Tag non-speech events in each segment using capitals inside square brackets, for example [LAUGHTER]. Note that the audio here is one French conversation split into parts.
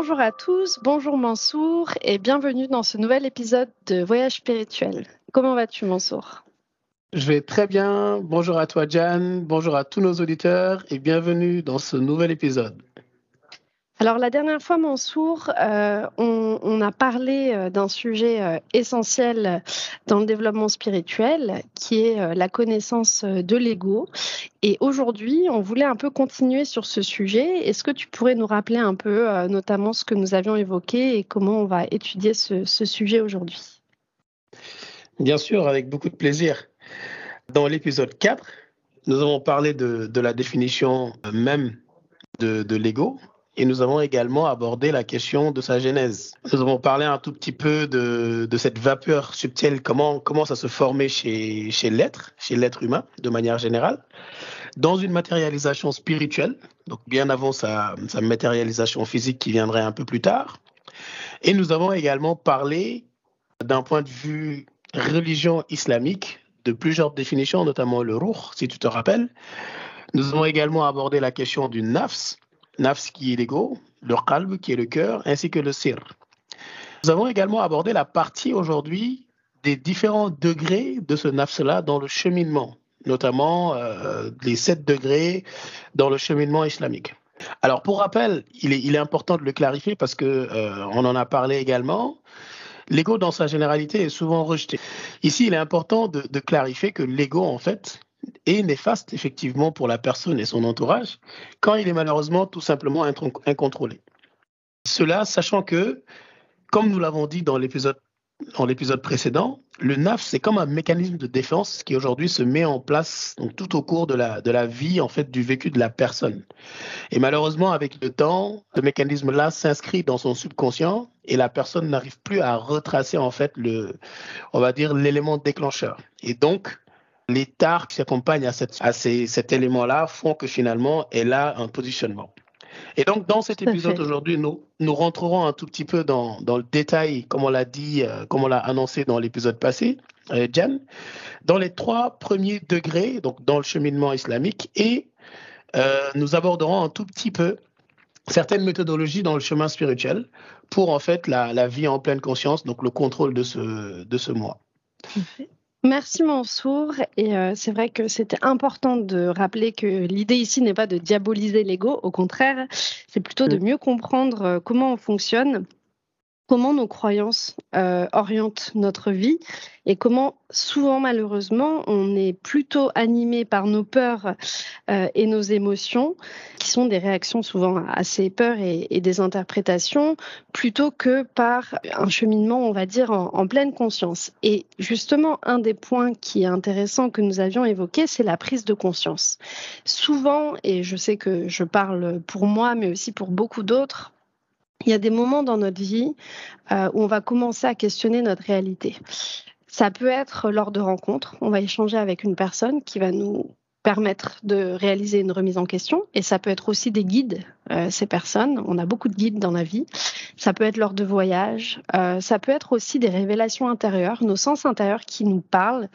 Bonjour à tous, bonjour Mansour et bienvenue dans ce nouvel épisode de Voyage spirituel. Comment vas-tu Mansour? Je vais très bien. Bonjour à toi Jan, bonjour à tous nos auditeurs et bienvenue dans ce nouvel épisode. Alors la dernière fois, Mansour, euh, on, a parlé euh, d'un sujet euh, essentiel dans le développement spirituel, qui est la connaissance de l'ego. Et aujourd'hui, on voulait un peu continuer sur ce sujet. Est-ce que tu pourrais nous rappeler un peu, notamment ce que nous avions évoqué et comment on va étudier ce, sujet aujourd'hui? Bien sûr, avec beaucoup de plaisir. Dans l'épisode 4, nous avons parlé de, la définition même de l'ego, et nous avons également abordé la question de sa genèse. Nous avons parlé un tout petit peu de, cette vapeur subtile, comment, comment ça se formait chez, chez l'être, chez l'être humain de manière générale, dans une matérialisation spirituelle, donc bien avant sa, sa matérialisation physique qui viendrait un peu plus tard. Et nous avons également parlé d'un point de vue religion islamique de plusieurs définitions, notamment le ruh, si tu te rappelles. Nous avons également abordé la question du nafs, nafs qui est l'ego, le qalb qui est le cœur, ainsi que le sir. Nous avons également abordé la partie aujourd'hui des différents degrés de ce nafs-là dans le cheminement, notamment euh, les sept degrés dans le cheminement islamique. Alors pour rappel, il est, important de le clarifier parce que euh, on en a parlé également. L'ego dans sa généralité est souvent rejeté. Ici, il est important de, de clarifier que l'ego, en fait, est néfaste effectivement pour la personne et son entourage quand il est malheureusement tout simplement incontrôlé. Cela sachant que, comme nous l'avons dit dans l'épisode précédent, le NAF, c'est comme un mécanisme de défense qui aujourd'hui se met en place donc, tout au cours de la, de la vie, en fait, du vécu de la personne. Et malheureusement, avec le temps, ce mécanisme-là s'inscrit dans son subconscient et la personne n'arrive plus à retracer, en fait, le, on va dire, l'élément déclencheur. Et donc, tares qui s'accompagnent à, cet élément-là font que finalement, elle a un positionnement. Et donc, dans cet épisode aujourd'hui, nous, nous rentrerons un tout petit peu dans, le détail, comme on l'a dit, euh, comme on l'a annoncé dans l'épisode passé, euh, Jan, dans les trois premiers degrés, donc dans le cheminement islamique, et euh, nous aborderons un tout petit peu certaines méthodologies dans le chemin spirituel pour en fait la, vie en pleine conscience, donc le contrôle de ce, de ce moi. Merci Mansour. Et euh, c'est vrai que c'était important de rappeler que l'idée ici n'est pas de diaboliser l'ego, au contraire, c'est plutôt de mm. mieux comprendre euh, comment on fonctionne comment nos croyances euh, orientent notre vie et comment souvent malheureusement on est plutôt animé par nos peurs euh, et nos émotions qui sont des réactions souvent à ces peurs et, des interprétations plutôt que par un cheminement on va dire en, en, pleine conscience. Et justement un des points qui est intéressant que nous avions évoqué c'est la prise de conscience. Souvent et je sais que je parle pour moi mais aussi pour beaucoup d'autres il y a des moments dans notre vie euh, où on va commencer à questionner notre réalité. Ça peut être lors de rencontres, on va échanger avec une personne qui va nous permettre de réaliser une remise en question. Et ça peut être aussi des guides, ces personnes. On a beaucoup de guides dans la vie. Ça peut être lors de voyages. Euh, ça peut être aussi des révélations intérieures, nos sens intérieurs qui nous parlent,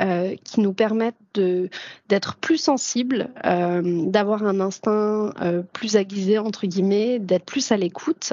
euh, qui nous permettent d'être plus sensibles, euh, d'avoir un instinct euh, plus aiguisé entre guillemets, d'être plus à l'écoute.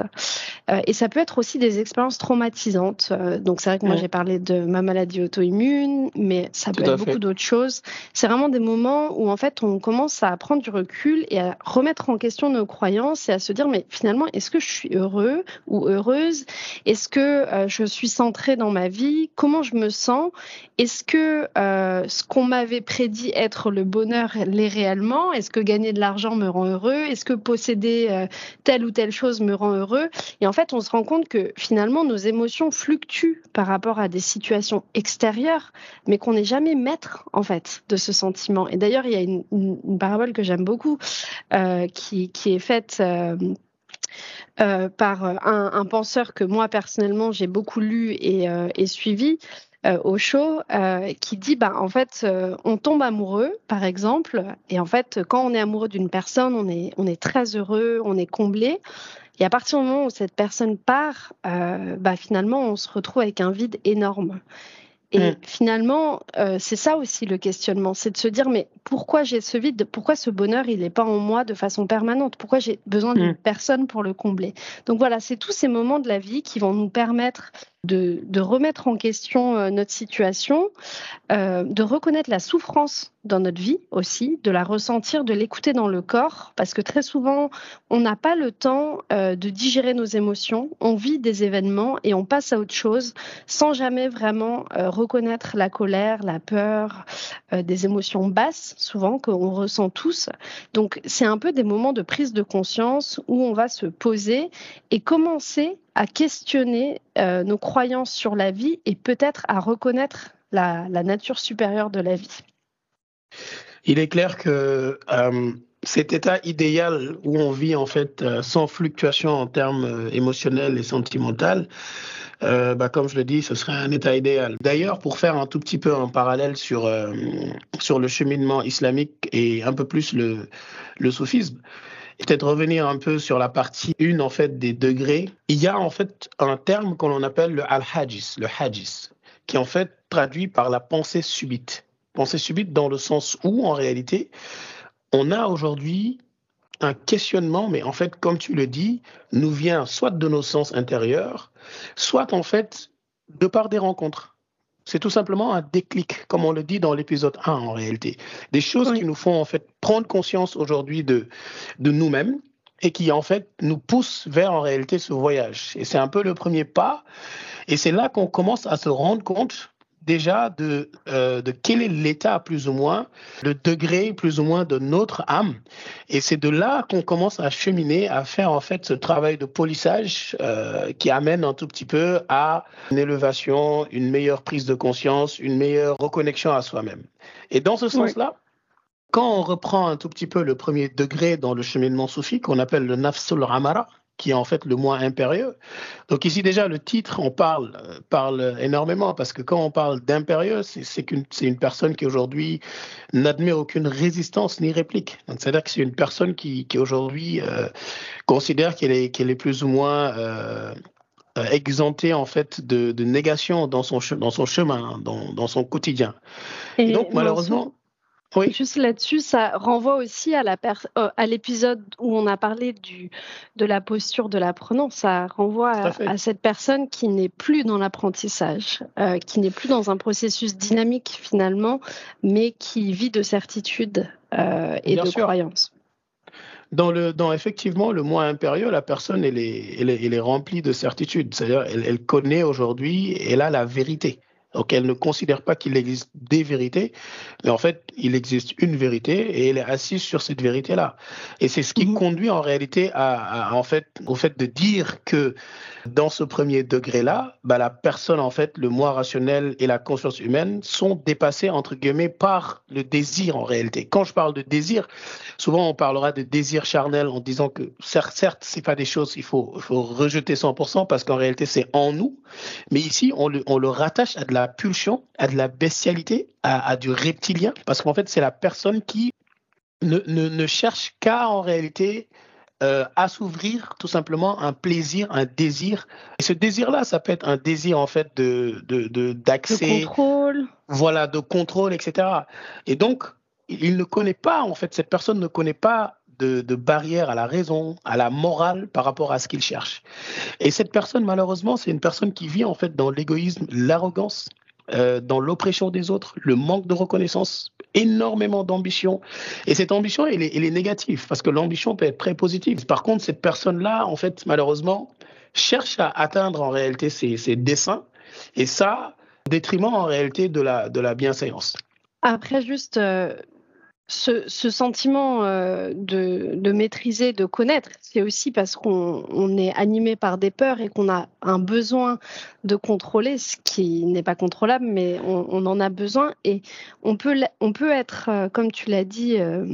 Euh, et ça peut être aussi des expériences traumatisantes. donc c'est vrai que moi j'ai parlé de ma maladie auto-immune, mais ça peut être beaucoup d'autres choses. C'est vraiment des moments où en fait on commence à prendre du recul et à remettre en question nos croyances et à se dire mais finalement est-ce que je suis heureux ou heureuse? Est-ce que euh, je suis centrée dans ma vie? Comment je me sens? Est-ce que euh, ce qu'on m'avait prédit être le bonheur l'est réellement? Est-ce que gagner de l'argent me rend heureux? Est-ce que posséder euh, telle ou telle chose me rend heureux? Et en fait on se rend compte que finalement nos émotions fluctuent par rapport à des situations extérieures, mais qu'on n'est jamais maître en fait de ce sentiment. Et d'ailleurs, il y a une, parabole que j'aime beaucoup euh, qui, est Euh, euh, par un, penseur que moi personnellement j'ai beaucoup lu et, suivi, au show qui dit bah en fait on tombe amoureux par exemple et en fait quand on est amoureux d'une personne on est on est très heureux on est comblé. Et à partir du moment où cette personne part bah finalement on se retrouve avec un vide énorme Et mm. finalement, euh, c'est ça aussi le questionnement, c'est de se dire mais pourquoi j'ai ce vide? Pourquoi ce bonheur il n'est pas en moi de façon permanente? Pourquoi j'ai besoin d'une mm. personne pour le combler? Donc voilà, c'est tous ces moments de la vie qui vont nous permettre de, remettre en question euh, notre situation, euh, de reconnaître la souffrance dans notre vie aussi, de la ressentir, de l'écouter dans le corps, parce que très souvent, on n'a pas le temps euh, de digérer nos émotions, on vit des événements et on passe à autre chose sans jamais vraiment reconnaître la colère, la peur, des émotions basses, souvent, qu'on ressent tous. Donc, c'est un peu des moments de prise de conscience où on va se poser et commencer à questionner euh, nos croyances sur la vie et peut-être à reconnaître la, nature supérieure de la vie. Il est clair que euh, cet état idéal où on vit en fait euh, sans fluctuation en termes émotionnels et sentimentaux, bah, comme je le dis, ce serait un état idéal. D'ailleurs, pour faire un tout petit peu un parallèle sur, sur le cheminement islamique et un peu plus le, le soufisme, peut-être revenir un peu sur la partie une en fait des degrés. Il y a en fait un terme qu'on appelle le al-hajis, le hajis, qui est en fait traduit par la pensée subite. Pensée subite dans le sens où en réalité on a aujourd'hui un questionnement, mais en fait, comme tu le dis, nous vient soit de nos sens intérieurs, soit en fait de par des rencontres. C'est tout simplement un déclic, comme on le dit dans l'épisode 1 en réalité. Des choses qui nous font en fait prendre conscience aujourd'hui de, de nous-mêmes et qui en fait nous poussent vers en réalité ce voyage. Et c'est un peu le premier pas. Et c'est là qu'on commence à se rendre compte déjà de, euh, de quel est l'état plus ou moins, le degré plus ou moins de notre âme. Et c'est de là qu'on commence à cheminer, à faire en fait ce travail de polissage euh, qui amène un tout petit peu à une élévation, une meilleure prise de conscience, une meilleure reconnexion à soi-même. Et dans ce sens-là, quand on reprend un tout petit peu le premier degré dans le cheminement soufi, qu'on appelle le nafsul ramara, qui est en fait le moins impérieux. Donc ici déjà le titre on parle parle énormément parce que quand on parle d'impérieux c'est c'est une personne qui aujourd'hui n'admet aucune résistance ni réplique. C'est-à-dire que c'est une personne qui, qui aujourd'hui euh, considère qu'elle est qu'elle est plus ou moins euh, exemptée en fait de, de, négation dans son dans son chemin dans, dans son quotidien. Et, donc malheureusement oui. Juste là-dessus, ça renvoie aussi à, la euh, à l'épisode où on a parlé du, de la posture de l'apprenant. Ça renvoie à, cette personne qui n'est plus dans l'apprentissage, euh, qui n'est plus dans un processus dynamique finalement, mais qui vit de certitude euh, et de croyance. Dans, le, dans effectivement le moi impérieux, la personne elle est, elle est, remplie de certitude. C'est-à-dire elle, elle connaît aujourd'hui, elle a la vérité. Donc elle ne considère pas qu'il existe des vérités, mais en fait, il existe une vérité et elle est assise sur cette vérité-là. Et c'est ce qui mhm. conduit en réalité à, en fait, au fait de dire que dans ce premier degré-là, bah, la personne, en fait, le moi rationnel et la conscience humaine sont dépassés, entre guillemets, par le désir en réalité. Quand je parle de désir, souvent on parlera de désir charnel en disant que certes, certes c'est pas des choses qu'il faut, faut rejeter 100% parce qu'en réalité c'est en nous, mais ici on le, on le rattache à de la pulsion, à de la bestialité, à, du reptilien, parce qu'en fait, c'est la personne qui ne, ne, cherche qu'à, en réalité, euh, assouvrir tout simplement un plaisir, un désir. Et ce désir-là, ça peut être un désir en fait de d'accès, de, contrôle, voilà, de contrôle, etc. Et donc, il ne connaît pas en fait cette personne ne connaît pas de, de barrière à la raison, à la morale par rapport à ce qu'il cherche. Et cette personne, malheureusement, c'est une personne qui vit en fait dans l'égoïsme, l'arrogance, euh, dans l'oppression des autres, le manque de reconnaissance, énormément d'ambition. Et cette ambition, elle est, négative, parce que l'ambition peut être très positive. Par contre, cette personne-là, en fait, malheureusement, cherche à atteindre en réalité ses, ses desseins, et ça, détriment en réalité de la, de la bienséance. Après, juste, euh, ce, sentiment euh, de, maîtriser, de connaître, c'est aussi parce qu'on est animé par des peurs et qu'on a un besoin de contrôler, ce qui n'est pas contrôlable, mais on, en a besoin. Et on peut, on peut être, euh, comme tu l'as dit, euh,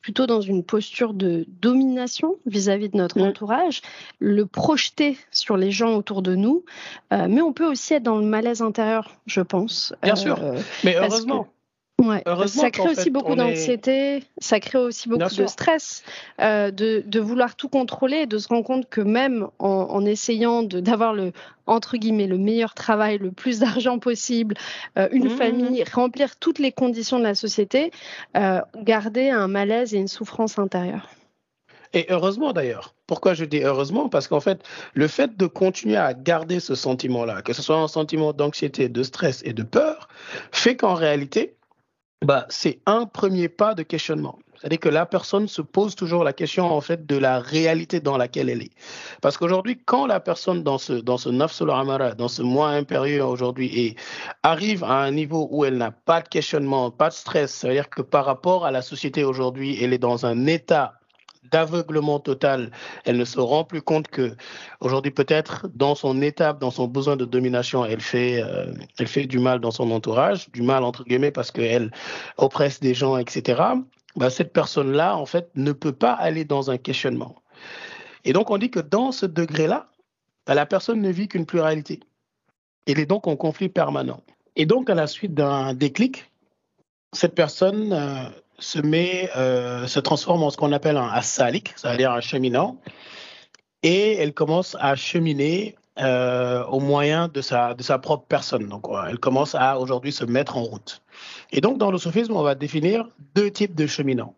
plutôt dans une posture de domination vis-à-vis de notre entourage, le projeter sur les gens autour de nous, mais on peut aussi être dans le malaise intérieur, je pense. Bien sûr, mais heureusement. Ouais, ça crée aussi beaucoup d'anxiété, ça crée aussi beaucoup de stress, euh, de, de, vouloir tout contrôler, de se rendre compte que même en, en essayant d'avoir le entre guillemets le meilleur travail, le plus d'argent possible, euh, une mmh, mmh, famille, mmh. remplir toutes les conditions de la société, euh, garder un malaise et une souffrance intérieure. Et heureusement d'ailleurs. Pourquoi je dis heureusement? Parce qu'en fait, le fait de continuer à garder ce sentiment-là, que ce soit un sentiment d'anxiété, de stress et de peur, fait qu'en réalité, bah, c'est un premier pas de questionnement. C'est-à-dire que la personne se pose toujours la question en fait de la réalité dans laquelle elle est. Parce qu'aujourd'hui, quand la personne dans ce dans ce amara, dans ce moi impérieux aujourd'hui, arrive à un niveau où elle n'a pas de questionnement, pas de stress, c'est-à-dire que par rapport à la société aujourd'hui, elle est dans un état d'aveuglement total. Elle ne se rend plus compte que aujourd'hui peut-être dans son étape, dans son besoin de domination, elle fait, euh, du mal dans son entourage, du mal entre guillemets parce qu'elle oppresse des gens, etc. Bah, cette personne-là, en fait, ne peut pas aller dans un questionnement. Et donc on dit que dans ce degré-là, bah, la personne ne vit qu'une pluralité. Elle est donc en conflit permanent. Et donc à la suite d'un déclic, cette personne euh, se met, euh, se transforme en ce qu'on appelle un asalik, c'est-à-dire un cheminant, et elle commence à cheminer euh, au moyen de sa, de sa propre personne. Donc, elle commence à aujourd'hui se mettre en route. Et donc, dans le soufisme, on va définir deux types de cheminants.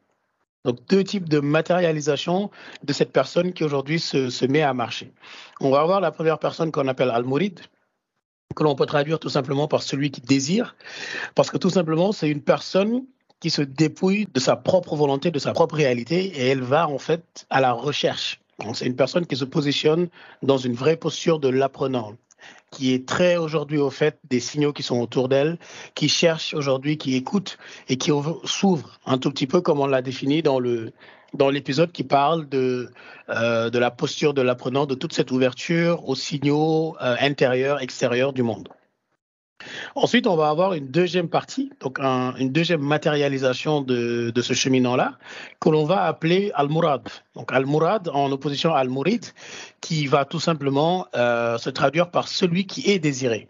Donc, deux types de matérialisation de cette personne qui aujourd'hui se, se met à marcher. On va avoir la première personne qu'on appelle Al-Murid, que l'on peut traduire tout simplement par celui qui désire, parce que tout simplement, c'est une personne qui se dépouille de sa propre volonté, de sa propre réalité, et elle va en fait à la recherche. C'est une personne qui se positionne dans une vraie posture de l'apprenant, qui est très aujourd'hui au fait des signaux qui sont autour d'elle, qui cherche aujourd'hui, qui écoute et qui s'ouvre un tout petit peu comme on l'a défini dans le dans l'épisode qui parle de, euh, de la posture de l'apprenant, de toute cette ouverture aux signaux euh, intérieurs, extérieurs du monde. Ensuite, on va avoir une deuxième partie, donc une deuxième matérialisation de, ce cheminant-là, que l'on va appeler Al-Murad. Donc Al-Murad en opposition à Al-Murid, qui va tout simplement euh, se traduire par celui qui est désiré.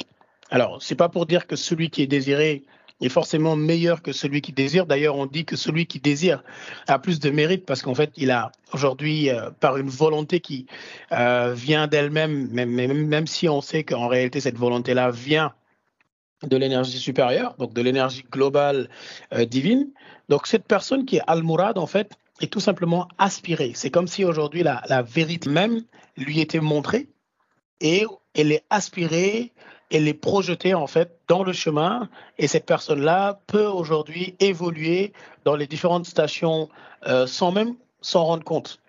Alors, c'est pas pour dire que celui qui est désiré est forcément meilleur que celui qui désire. D'ailleurs, on dit que celui qui désire a plus de mérite parce qu'en fait, il a aujourd'hui, euh, par une volonté qui euh, vient d'elle-même, même, même, même si on sait qu'en réalité, cette volonté-là vient de l'énergie supérieure, donc de l'énergie globale euh, divine. Donc cette personne qui est Al-Murad, en fait, est tout simplement aspirée. C'est comme si aujourd'hui la, vérité même lui était montrée et elle est aspirée, elle est projetée en fait dans le chemin et cette personne-là peut aujourd'hui évoluer dans les différentes stations euh, sans même s'en rendre compte,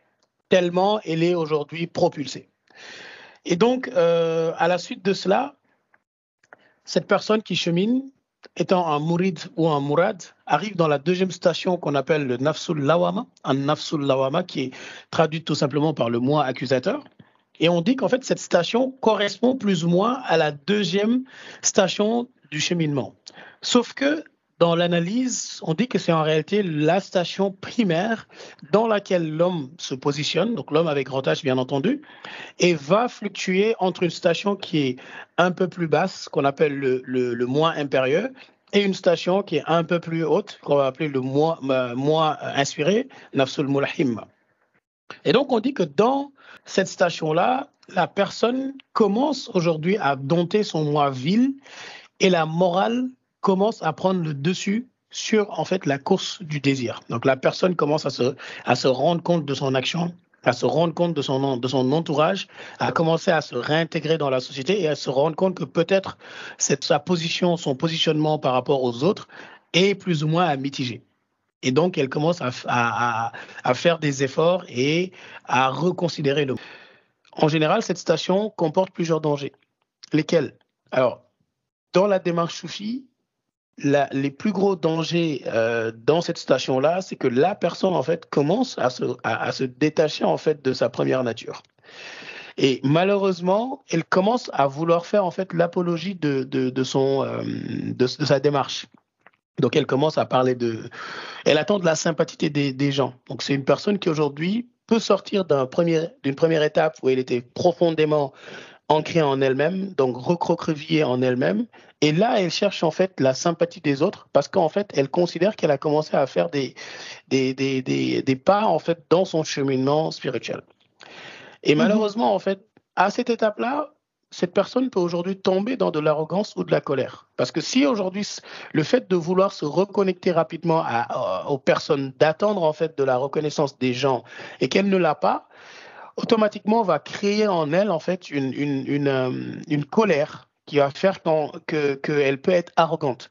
tellement elle est aujourd'hui propulsée. Et donc, euh, à la suite de cela, cette personne qui chemine, étant un mourid ou un mourad, arrive dans la deuxième station qu'on appelle le nafsul lawama, un nafsul lawama qui est traduit tout simplement par le moi accusateur. Et on dit qu'en fait, cette station correspond plus ou moins à la deuxième station du cheminement. Sauf que dans l'analyse, on dit que c'est en réalité la station primaire dans laquelle l'homme se positionne, donc l'homme avec grand H bien entendu, et va fluctuer entre une station qui est un peu plus basse, qu'on appelle le, moins impérieux, et une station qui est un peu plus haute, qu'on va appeler le moins, moins inspiré, Nafsul Mulahim. Et donc on dit que dans cette station-là, la personne commence aujourd'hui à dompter son moi vil et la morale commence à prendre le dessus sur en fait la course du désir. Donc la personne commence à se, à se rendre compte de son action, à se rendre compte de son, de son entourage, à commencer à se réintégrer dans la société et à se rendre compte que peut-être sa position, son positionnement par rapport aux autres est plus ou moins à mitiger. Et donc, elle commence à, à, à faire des efforts et à reconsidérer le. En général, cette station comporte plusieurs dangers. Lesquels? Alors, dans la démarche les plus gros dangers euh, dans cette station-là, c'est que la personne en fait commence à se, détacher en fait de sa première nature. Et malheureusement, elle commence à vouloir faire en fait l'apologie de, de, euh, sa démarche. Donc elle commence à parler de, elle attend de la sympathie des, gens. Donc c'est une personne qui aujourd'hui peut sortir d'une première étape où elle était profondément ancrée en elle-même, donc recroquevillée en elle-même. Et là, elle cherche en fait la sympathie des autres parce qu'en fait, elle considère qu'elle a commencé à faire des, des, des, des, pas en fait dans son cheminement spirituel. Et mhm. malheureusement, en fait, à cette étape-là, cette personne peut aujourd'hui tomber dans de l'arrogance ou de la colère. Parce que si aujourd'hui, le fait de vouloir se reconnecter rapidement à, aux personnes, d'attendre en fait de la reconnaissance des gens et qu'elle ne l'a pas, automatiquement va créer en elle en fait une, une, une, euh, une colère qui va faire qu'elle que, peut être arrogante.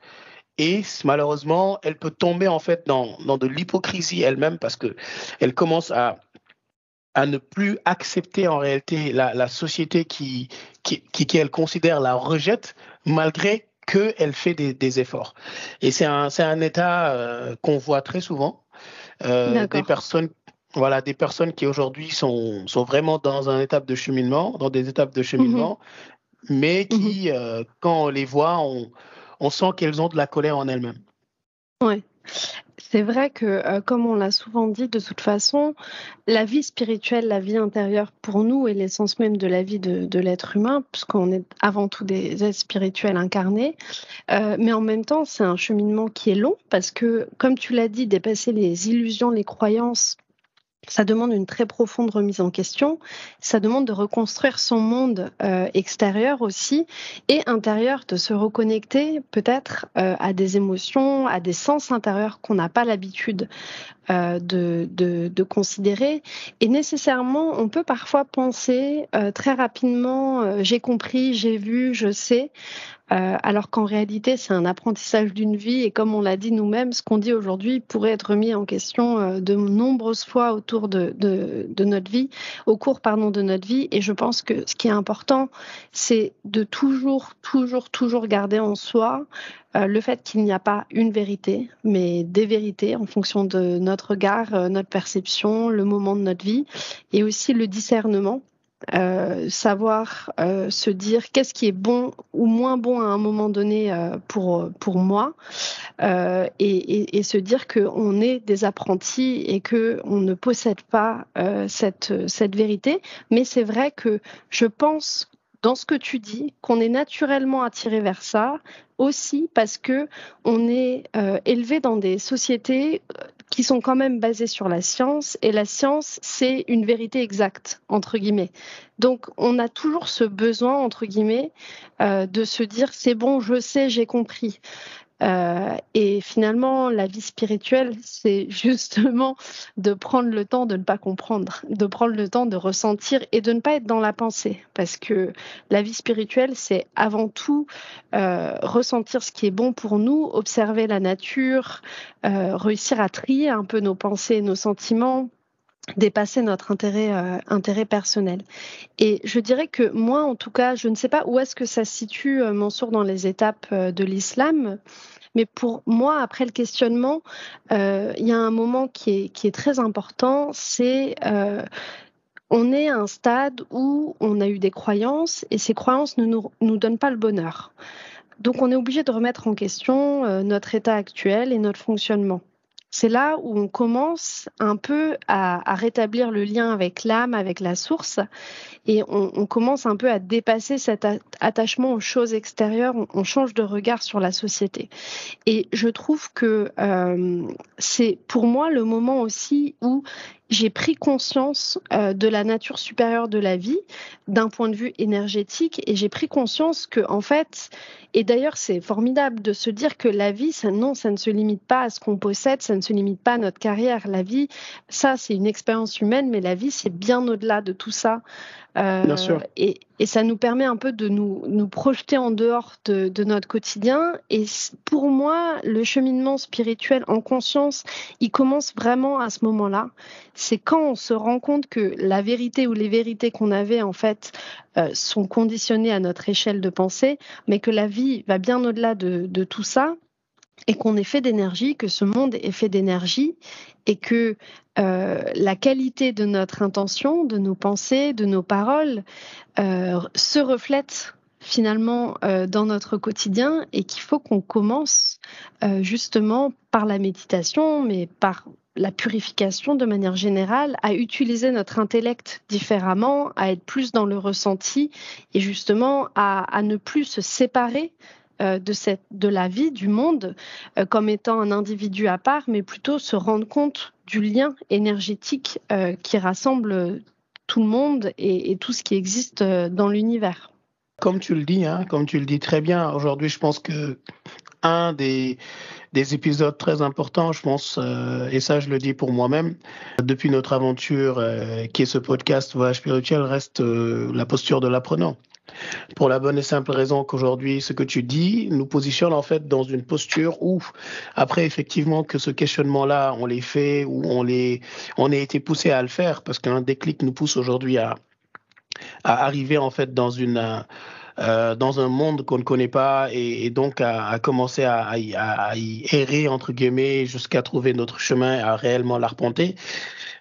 Et malheureusement, elle peut tomber en fait dans, dans de l'hypocrisie elle-même parce que elle commence à, à ne plus accepter en réalité la, la société qui, qui, qui, elle considère la rejette malgré qu'elle fait des, des, efforts. Et c'est un, un état euh, qu'on voit très souvent. Euh, des personnes voilà, des personnes qui aujourd'hui sont, sont vraiment dans un étape de cheminement, dans des étapes de cheminement, mhm. mais qui, mhm. euh, quand on les voit, on, on sent qu'elles ont de la colère en elles-mêmes. Oui. C'est vrai que, euh, comme on l'a souvent dit, de toute façon, la vie spirituelle, la vie intérieure pour nous est l'essence même de la vie de, l'être humain, puisqu'on est avant tout des êtres spirituels incarnés. Euh, mais en même temps, c'est un cheminement qui est long, parce que, comme tu l'as dit, dépasser les illusions, les croyances, ça demande une très profonde remise en question. Ça demande de reconstruire son monde euh, extérieur aussi et intérieur, de se reconnecter peut-être euh, à des émotions, à des sens intérieurs qu'on n'a pas l'habitude euh, de, de, considérer. Et nécessairement, on peut parfois penser très rapidement, j'ai compris, j'ai vu, je sais. Euh, alors qu'en réalité, c'est un apprentissage d'une vie. Et comme on l'a dit nous-mêmes, ce qu'on dit aujourd'hui pourrait être mis en question euh, de nombreuses fois autour de, de, notre vie, au cours pardon, de notre vie. Et je pense que ce qui est important, c'est de toujours, toujours, toujours garder en soi euh, le fait qu'il n'y a pas une vérité, mais des vérités en fonction de notre regard, notre perception, le moment de notre vie, et aussi le discernement euh, savoir euh, se dire qu'est-ce qui est bon ou moins bon à un moment donné euh, pour, pour moi et, se dire qu'on est des apprentis et qu'on ne possède pas cette, cette vérité. Mais c'est vrai que je pense dans ce que tu dis, qu'on est naturellement attiré vers ça, aussi parce que on est euh, élevé dans des sociétés euh, qui sont quand même basées sur la science et la science c'est une vérité exacte entre guillemets. Donc on a toujours ce besoin entre guillemets euh, de se dire c'est bon je sais j'ai compris. Euh, et finalement, la vie spirituelle, c'est [LAUGHS] justement de prendre le temps de ne pas comprendre, de prendre le temps de ressentir et de ne pas être dans la pensée. Parce que la vie spirituelle, c'est avant tout euh, ressentir ce qui est bon pour nous, observer la nature, euh, réussir à trier un peu nos pensées et nos sentiments dépasser notre intérêt, euh, intérêt personnel. Et je dirais que moi, en tout cas, je ne sais pas où est-ce que ça situe, euh, Mansour, dans les étapes euh, de l'islam, mais pour moi, après le questionnement, euh, il y a un moment qui est, très important, c'est on est à un stade où on a eu des croyances et ces croyances ne nous, donnent pas le bonheur. Donc on est obligé de remettre en question notre état actuel et notre fonctionnement c'est là où on commence un peu à, rétablir le lien avec l'âme, avec la source, et on, commence un peu à dépasser cet attachement aux choses extérieures, on, change de regard sur la société. Et je trouve que euh, c'est pour moi le moment aussi où j'ai pris conscience euh, de la nature supérieure de la vie d'un point de vue énergétique et j'ai pris conscience que en fait et d'ailleurs c'est formidable de se dire que la vie ça non ça ne se limite pas à ce qu'on possède ça ne se limite pas à notre carrière. La vie ça c'est une expérience humaine mais la vie c'est bien au-delà de tout ça. Euh, et, et, ça nous permet un peu de nous, nous projeter en dehors de, de, notre quotidien. Et pour moi, le cheminement spirituel en conscience, il commence vraiment à ce moment-là. C'est quand on se rend compte que la vérité ou les vérités qu'on avait, en fait, euh, sont conditionnées à notre échelle de pensée, mais que la vie va bien au-delà de, de tout ça et qu'on est fait d'énergie, que ce monde est fait d'énergie et que euh, la qualité de notre intention, de nos pensées, de nos paroles euh, se reflète finalement euh, dans notre quotidien et qu'il faut qu'on commence justement par la méditation, mais par la purification de manière générale, à utiliser notre intellect différemment, à être plus dans le ressenti et justement à, ne plus se séparer euh, de, cette, de la vie, du monde, euh, comme étant un individu à part, mais plutôt se rendre compte du lien énergétique euh, qui rassemble tout le monde et, tout ce qui existe dans l'univers. Comme tu le dis, hein, comme tu le dis très bien, aujourd'hui, je pense que un des, des épisodes très importants, je pense, et ça je le dis pour moi-même, depuis notre aventure qui est ce podcast Voyage spirituel, reste la posture de l'apprenant. Pour la bonne et simple raison qu'aujourd'hui, ce que tu dis nous positionne en fait dans une posture où, après effectivement que ce questionnement-là, on l'ait fait ou on on a été poussé à le faire, parce qu'un déclic nous pousse aujourd'hui à, à arriver en fait dans une euh, dans un monde qu'on ne connaît pas et, donc à, commencer à, y errer entre guillemets jusqu'à trouver notre chemin, à réellement l'arpenter.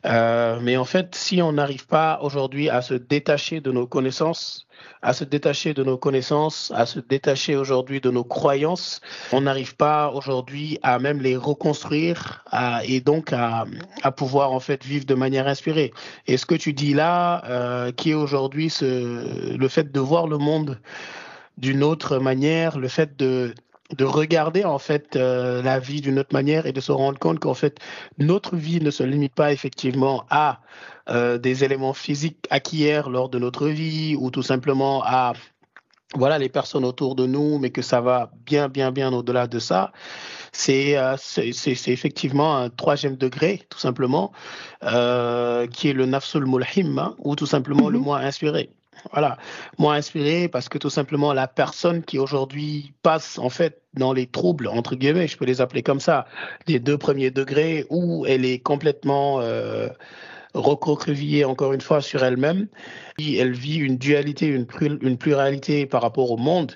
Euh, mais en fait, si on n'arrive pas aujourd'hui à se détacher de nos connaissances, à se détacher de nos connaissances, à se détacher aujourd'hui de nos croyances. On n'arrive pas aujourd'hui à même les reconstruire et donc à, pouvoir en fait vivre de manière inspirée. Et ce que tu dis là, euh, qui est aujourd'hui le fait de voir le monde d'une autre manière, le fait de de regarder en fait euh, la vie d'une autre manière et de se rendre compte qu'en fait notre vie ne se limite pas effectivement à euh, des éléments physiques acquis lors de notre vie ou tout simplement à voilà les personnes autour de nous, mais que ça va bien bien bien au-delà de ça. C'est euh, c'est effectivement un troisième degré tout simplement qui est le nafsul mulhim hein, ou tout simplement le mm-hmm. moi inspiré. Voilà, moi inspiré parce que tout simplement la personne qui aujourd'hui passe en fait dans les troubles entre guillemets, je peux les appeler comme ça, des deux premiers degrés où elle est complètement euh, recroquevillée encore une fois sur elle-même. Elle vit une dualité, une, pluralité par rapport au monde,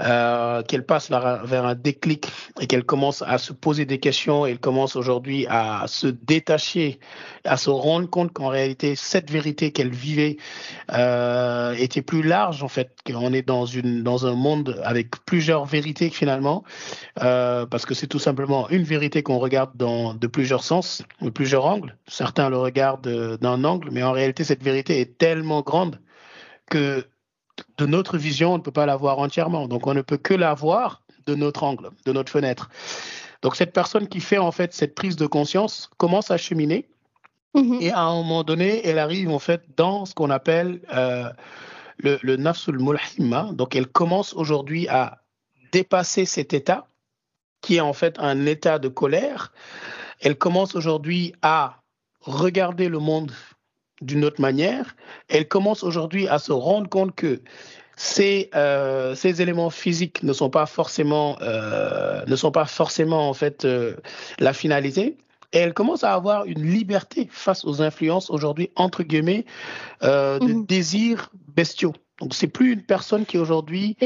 euh, qu'elle passe vers, un déclic et qu'elle commence à se poser des questions. Elle commence aujourd'hui à se détacher, à se rendre compte qu'en réalité, cette vérité qu'elle vivait euh, était plus large en fait, qu'on est dans, un monde avec plusieurs vérités finalement, euh, parce que c'est tout simplement une vérité qu'on regarde dans, de plusieurs sens, de plusieurs angles. Certains le regardent d'un angle, mais en réalité, cette vérité est tellement grande que de notre vision, on ne peut pas la voir entièrement. Donc, on ne peut que la voir de notre angle, de notre fenêtre. Donc, cette personne qui fait en fait cette prise de conscience commence à cheminer mhm. et à un moment donné, elle arrive en fait dans ce qu'on appelle euh, le, le nafsul mulhima. Donc, elle commence aujourd'hui à dépasser cet état qui est en fait un état de colère. Elle commence aujourd'hui à regarder le monde d'une autre manière. Elle commence aujourd'hui à se rendre compte que ces, euh, ces éléments physiques ne sont pas forcément, euh, ne sont pas forcément en fait euh, la finalité. Et elle commence à avoir une liberté face aux influences aujourd'hui, entre guillemets, de mhm. désirs bestiaux. Donc, c'est plus une personne qui aujourd'hui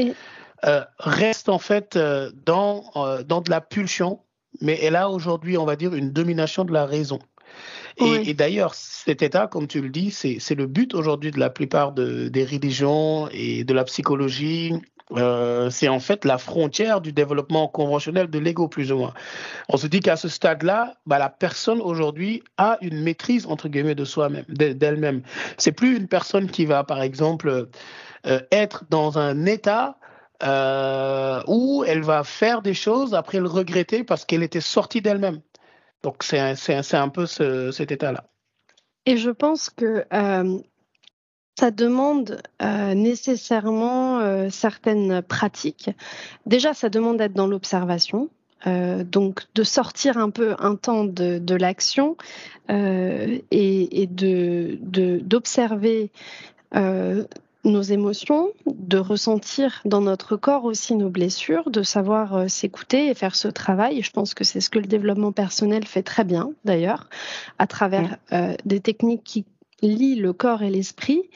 reste en fait dans, dans de la pulsion, mais elle a aujourd'hui, on va dire, une domination de la raison. Et, d'ailleurs, cet état, comme tu le dis, c'est le but aujourd'hui de la plupart des religions et de la psychologie. Euh, c'est en fait la frontière du développement conventionnel de l'ego, plus ou moins. On se dit qu'à ce stade-là, bah, la personne aujourd'hui a une maîtrise, entre guillemets, de soi-même, d'elle-même. C'est plus une personne qui va, par exemple, euh, être dans un état euh, où elle va faire des choses après le regretter parce qu'elle était sortie d'elle-même. Donc c'est un, peu cet état-là. Et je pense que euh, ça demande euh, nécessairement euh, certaines pratiques. Déjà, ça demande d'être dans l'observation. donc de sortir un peu un temps de, l'action et, et d'observer nos émotions, de ressentir dans notre corps aussi nos blessures, de savoir euh, s'écouter et faire ce travail. je pense que c'est ce que le développement personnel fait très bien, d'ailleurs, à travers euh, des techniques qui lie le corps et l'esprit.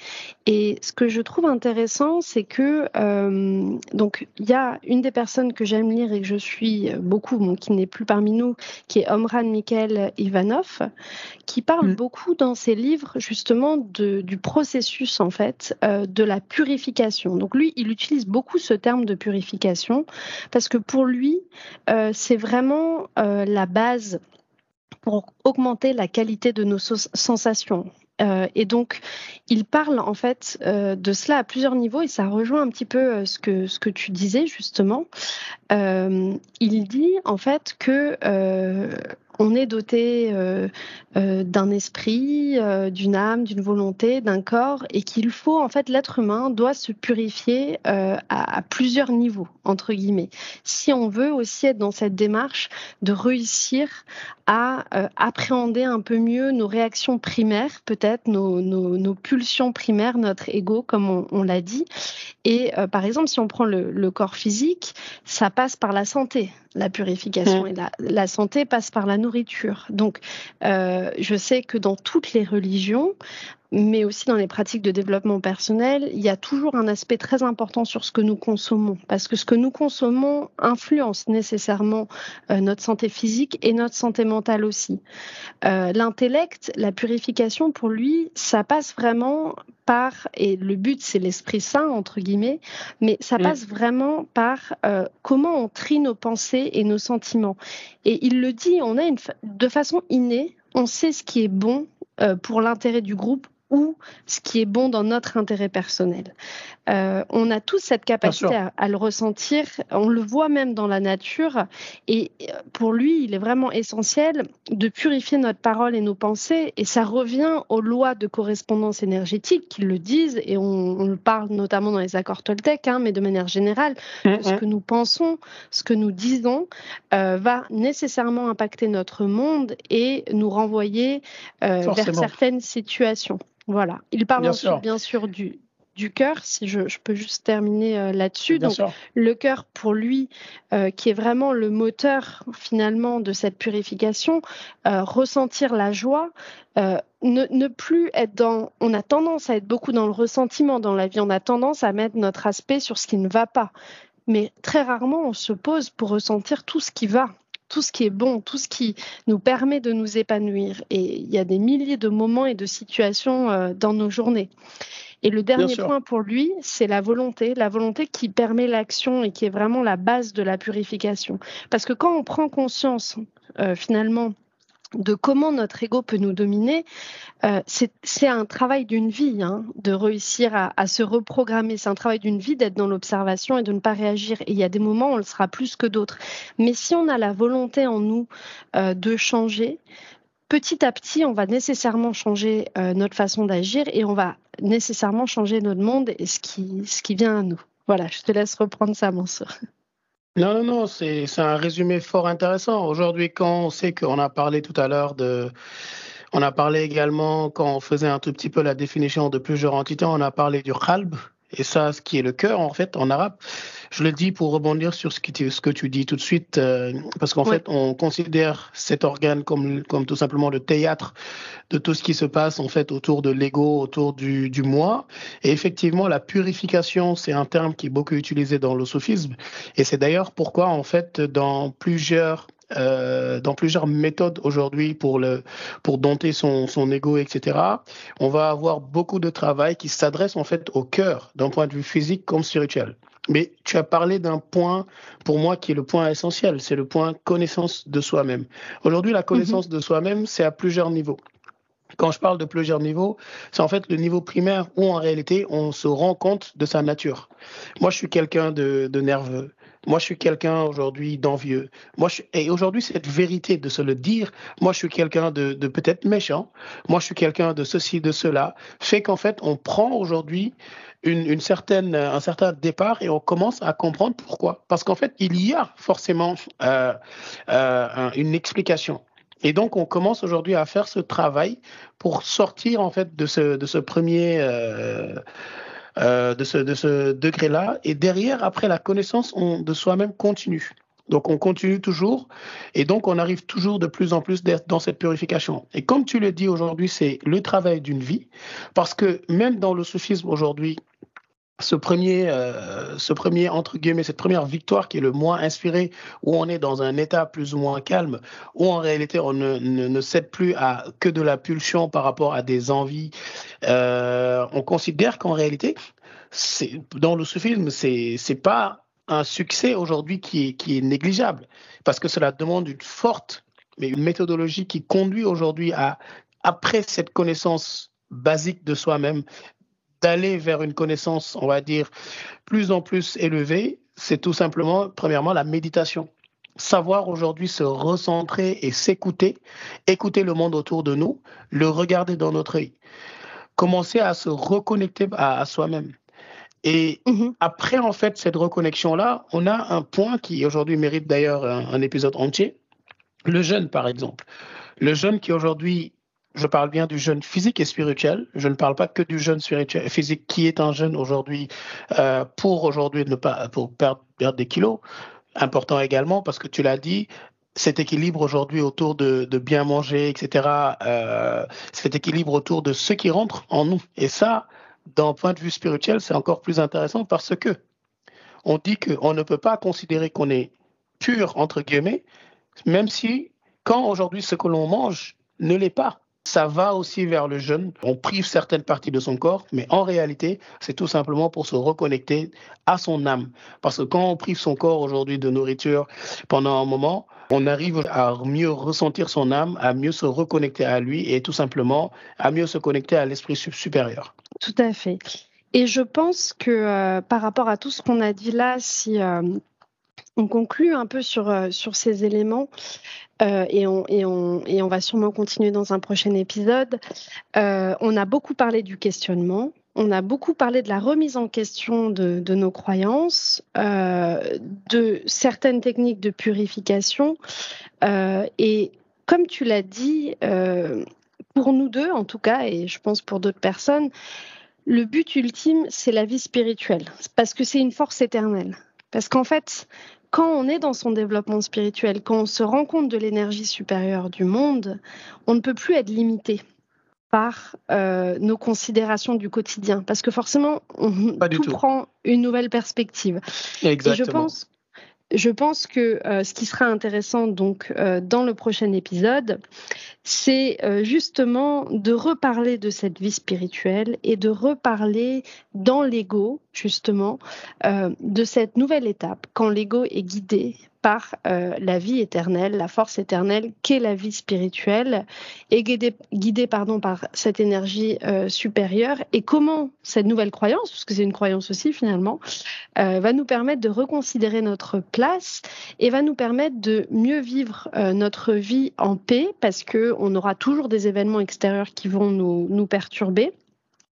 Et ce que je trouve intéressant, c'est que euh, donc il y a une des personnes que j'aime lire et que je suis beaucoup, bon, qui n'est plus parmi nous, qui est Omran Mikhail Ivanov, qui parle mm. beaucoup dans ses livres justement de, du processus en fait euh, de la purification. Donc lui, il utilise beaucoup ce terme de purification parce que pour lui, euh, c'est vraiment la base pour augmenter la qualité de nos sensations. Euh, et donc, il parle en fait euh, de cela à plusieurs niveaux et ça rejoint un petit peu euh, ce, que, ce que tu disais justement. il dit en fait que on est doté euh, euh, d'un esprit, euh, d'une âme, d'une volonté, d'un corps, et qu'il faut en fait l'être humain doit se purifier à, à, plusieurs niveaux entre guillemets. Si on veut aussi être dans cette démarche de réussir à appréhender un peu mieux nos réactions primaires, peut-être nos, nos, nos, pulsions primaires, notre ego, comme on, on l'a dit. Et par exemple, si on prend le, le corps physique, ça passe par la santé la purification. Mmh. Et la, la, santé passe par la Donc, euh, je sais que dans toutes les religions, mais aussi dans les pratiques de développement personnel, il y a toujours un aspect très important sur ce que nous consommons, parce que ce que nous consommons influence nécessairement euh, notre santé physique et notre santé mentale aussi. Euh, L'intellect, la purification, pour lui, ça passe vraiment par, et le but c'est l'esprit saint, entre guillemets, mais ça mm. passe vraiment par euh, comment on trie nos pensées et nos sentiments. Et il le dit, on a une, de façon innée, on sait ce qui est bon euh, pour l'intérêt du groupe ou ce qui est bon dans notre intérêt personnel. Euh, on a tous cette capacité à, le ressentir, on le voit même dans la nature, et euh, pour lui, il est vraiment essentiel de purifier notre parole et nos pensées, et ça revient aux lois de correspondance énergétique qui le disent, et on, le parle notamment dans les accords Toltec, hein, mais de manière générale, mm, ce mm. que nous pensons, ce que nous disons, euh, va nécessairement impacter notre monde et nous renvoyer vers certaines situations. Voilà. Il parle bien sûr. bien sûr du, du cœur, si je, peux juste terminer euh, là-dessus. Donc, le cœur, pour lui, euh, qui est vraiment le moteur finalement de cette purification, euh, ressentir la joie, ne, ne, plus être dans. On a tendance à être beaucoup dans le ressentiment dans la vie. On a tendance à mettre notre aspect sur ce qui ne va pas. Mais très rarement, on se pose pour ressentir tout ce qui va tout ce qui est bon, tout ce qui nous permet de nous épanouir. Et il y a des milliers de moments et de situations euh, dans nos journées. Et le dernier point pour lui, c'est la volonté, la volonté qui permet l'action et qui est vraiment la base de la purification. Parce que quand on prend conscience, euh, finalement, de comment notre ego peut nous dominer, euh, c'est un travail d'une vie, hein, de réussir à, se reprogrammer. C'est un travail d'une vie d'être dans l'observation et de ne pas réagir. Et il y a des moments où on le sera plus que d'autres. Mais si on a la volonté en nous euh, de changer, petit à petit, on va nécessairement changer euh, notre façon d'agir et on va nécessairement changer notre monde et ce qui, ce qui vient à nous. Voilà, je te laisse reprendre ça, mon soeur. Non, non, non, c'est un résumé fort intéressant. Aujourd'hui, quand on sait qu'on a parlé tout à l'heure de... On a parlé également, quand on faisait un tout petit peu la définition de plusieurs entités, on a parlé du khalb, et ça, ce qui est le cœur, en fait, en arabe, je le dis pour rebondir sur ce, ce que tu dis tout de suite, euh, parce qu'en fait, on considère cet organe comme, comme tout simplement le théâtre de tout ce qui se passe, en fait, autour de l'ego, autour du, du moi. Et effectivement, la purification, c'est un terme qui est beaucoup utilisé dans le sophisme. Et c'est d'ailleurs pourquoi, en fait, dans plusieurs euh, dans plusieurs méthodes aujourd'hui pour le pour dompter son son ego, etc. On va avoir beaucoup de travail qui s'adresse en fait au cœur d'un point de vue physique comme spirituel. Mais tu as parlé d'un point, pour moi, qui est le point essentiel, c'est le point connaissance de soi-même. Aujourd'hui, la connaissance mhm. de soi-même, c'est à plusieurs niveaux. Quand je parle de plusieurs niveaux, c'est en fait le niveau primaire où en réalité on se rend compte de sa nature. Moi, je suis quelqu'un de, de nerveux. Moi, je suis quelqu'un aujourd'hui d'envieux. Moi, et aujourd'hui, cette vérité de se le dire, moi, je suis quelqu'un de, peut-être méchant. Moi, je suis quelqu'un de ceci, de cela, fait qu'en fait, on prend aujourd'hui une, certaine, un certain départ et on commence à comprendre pourquoi. Parce qu'en fait, il y a forcément euh, euh, une explication. Et donc, on commence aujourd'hui à faire ce travail pour sortir en fait de ce, de ce premier euh, euh, de ce, de ce degré-là. Et derrière, après, la connaissance on, de soi-même continue. Donc on continue toujours et donc on arrive toujours de plus en plus dans cette purification. Et comme tu le dis aujourd'hui, c'est le travail d'une vie parce que même dans le soufisme aujourd'hui, ce premier, euh, ce premier entre guillemets, cette première victoire qui est le moins inspiré, où on est dans un état plus ou moins calme, où en réalité on ne, cède plus à que de la pulsion par rapport à des envies. Euh, on considère qu'en réalité, dans le c'est c'est pas un succès aujourd'hui qui est, qui est négligeable, parce que cela demande une forte mais une méthodologie qui conduit aujourd'hui à, après cette connaissance basique de soi-même, d'aller vers une connaissance, on va dire, plus en plus élevée, c'est tout simplement, premièrement, la méditation. Savoir aujourd'hui se recentrer et s'écouter, écouter le monde autour de nous, le regarder dans notre œil, commencer à se reconnecter à, soi-même. Et mm-hmm. après, en fait, cette reconnexion-là, on a un point qui aujourd'hui mérite d'ailleurs un, épisode entier. Le jeûne, par exemple. Le jeûne qui aujourd'hui je parle bien du jeûne physique et spirituel. Je ne parle pas que du jeûne spirituel, physique qui est un jeûne aujourd'hui euh, pour aujourd'hui ne pas pour perdre, des kilos. Important également parce que tu l'as dit, cet équilibre aujourd'hui autour de, bien manger, etc. Euh, cet équilibre autour de ce qui rentre en nous. Et ça, d'un point de vue spirituel, c'est encore plus intéressant parce que on dit qu'on ne peut pas considérer qu'on est pur entre guillemets, même si quand aujourd'hui ce que l'on mange ne l'est pas ça va aussi vers le jeûne. On prive certaines parties de son corps, mais en réalité, c'est tout simplement pour se reconnecter à son âme. Parce que quand on prive son corps aujourd'hui de nourriture pendant un moment, on arrive à mieux ressentir son âme, à mieux se reconnecter à lui et tout simplement à mieux se connecter à l'esprit supérieur. Tout à fait. Et je pense que euh, par rapport à tout ce qu'on a dit là, si euh, on conclut un peu sur, euh, sur ces éléments, euh, et, on, et, on, et, on, va sûrement continuer dans un prochain épisode. Euh, on a beaucoup parlé du questionnement, on a beaucoup parlé de la remise en question de, de nos croyances, de certaines techniques de purification. Et comme tu l'as dit, pour nous deux en tout cas, et je pense pour d'autres personnes, le but ultime, c'est la vie spirituelle, parce que c'est une force éternelle. Parce qu'en fait, quand on est dans son développement spirituel, quand on se rend compte de l'énergie supérieure du monde, on ne peut plus être limité par euh, nos considérations du quotidien, parce que forcément, on tout, prend une nouvelle perspective. Exactement. Et je pense je pense que euh, ce qui sera intéressant donc euh, dans le prochain épisode, c'est euh, justement de reparler de cette vie spirituelle et de reparler dans l'ego justement de cette nouvelle étape quand l'ego est guidé par euh, la vie éternelle, la force éternelle qu'est la vie spirituelle, et guidée, pardon, par cette énergie euh, supérieure. Et comment cette nouvelle croyance, parce que c'est une croyance aussi finalement, euh, va nous permettre de reconsidérer notre place et va nous permettre de mieux vivre notre vie en paix, parce que on aura toujours des événements extérieurs qui vont nous, nous perturber.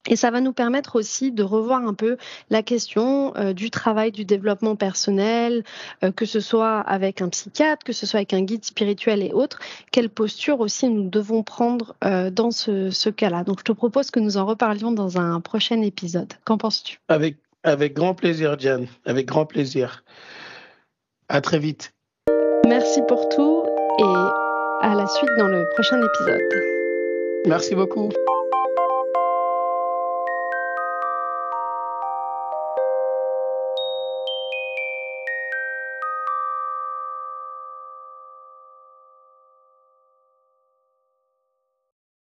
Et ça va nous permettre aussi de revoir un peu la question euh, du travail, du développement personnel, euh, que ce soit avec un psychiatre, que ce soit avec un guide spirituel et autres. Quelle posture aussi nous devons prendre euh, dans ce, ce cas-là. Donc je te propose que nous en reparlions dans un prochain épisode. Qu'en penses-tu? Avec, avec grand plaisir, Diane. Avec grand plaisir. À très vite. Merci pour tout et à la suite dans le prochain épisode. Merci beaucoup.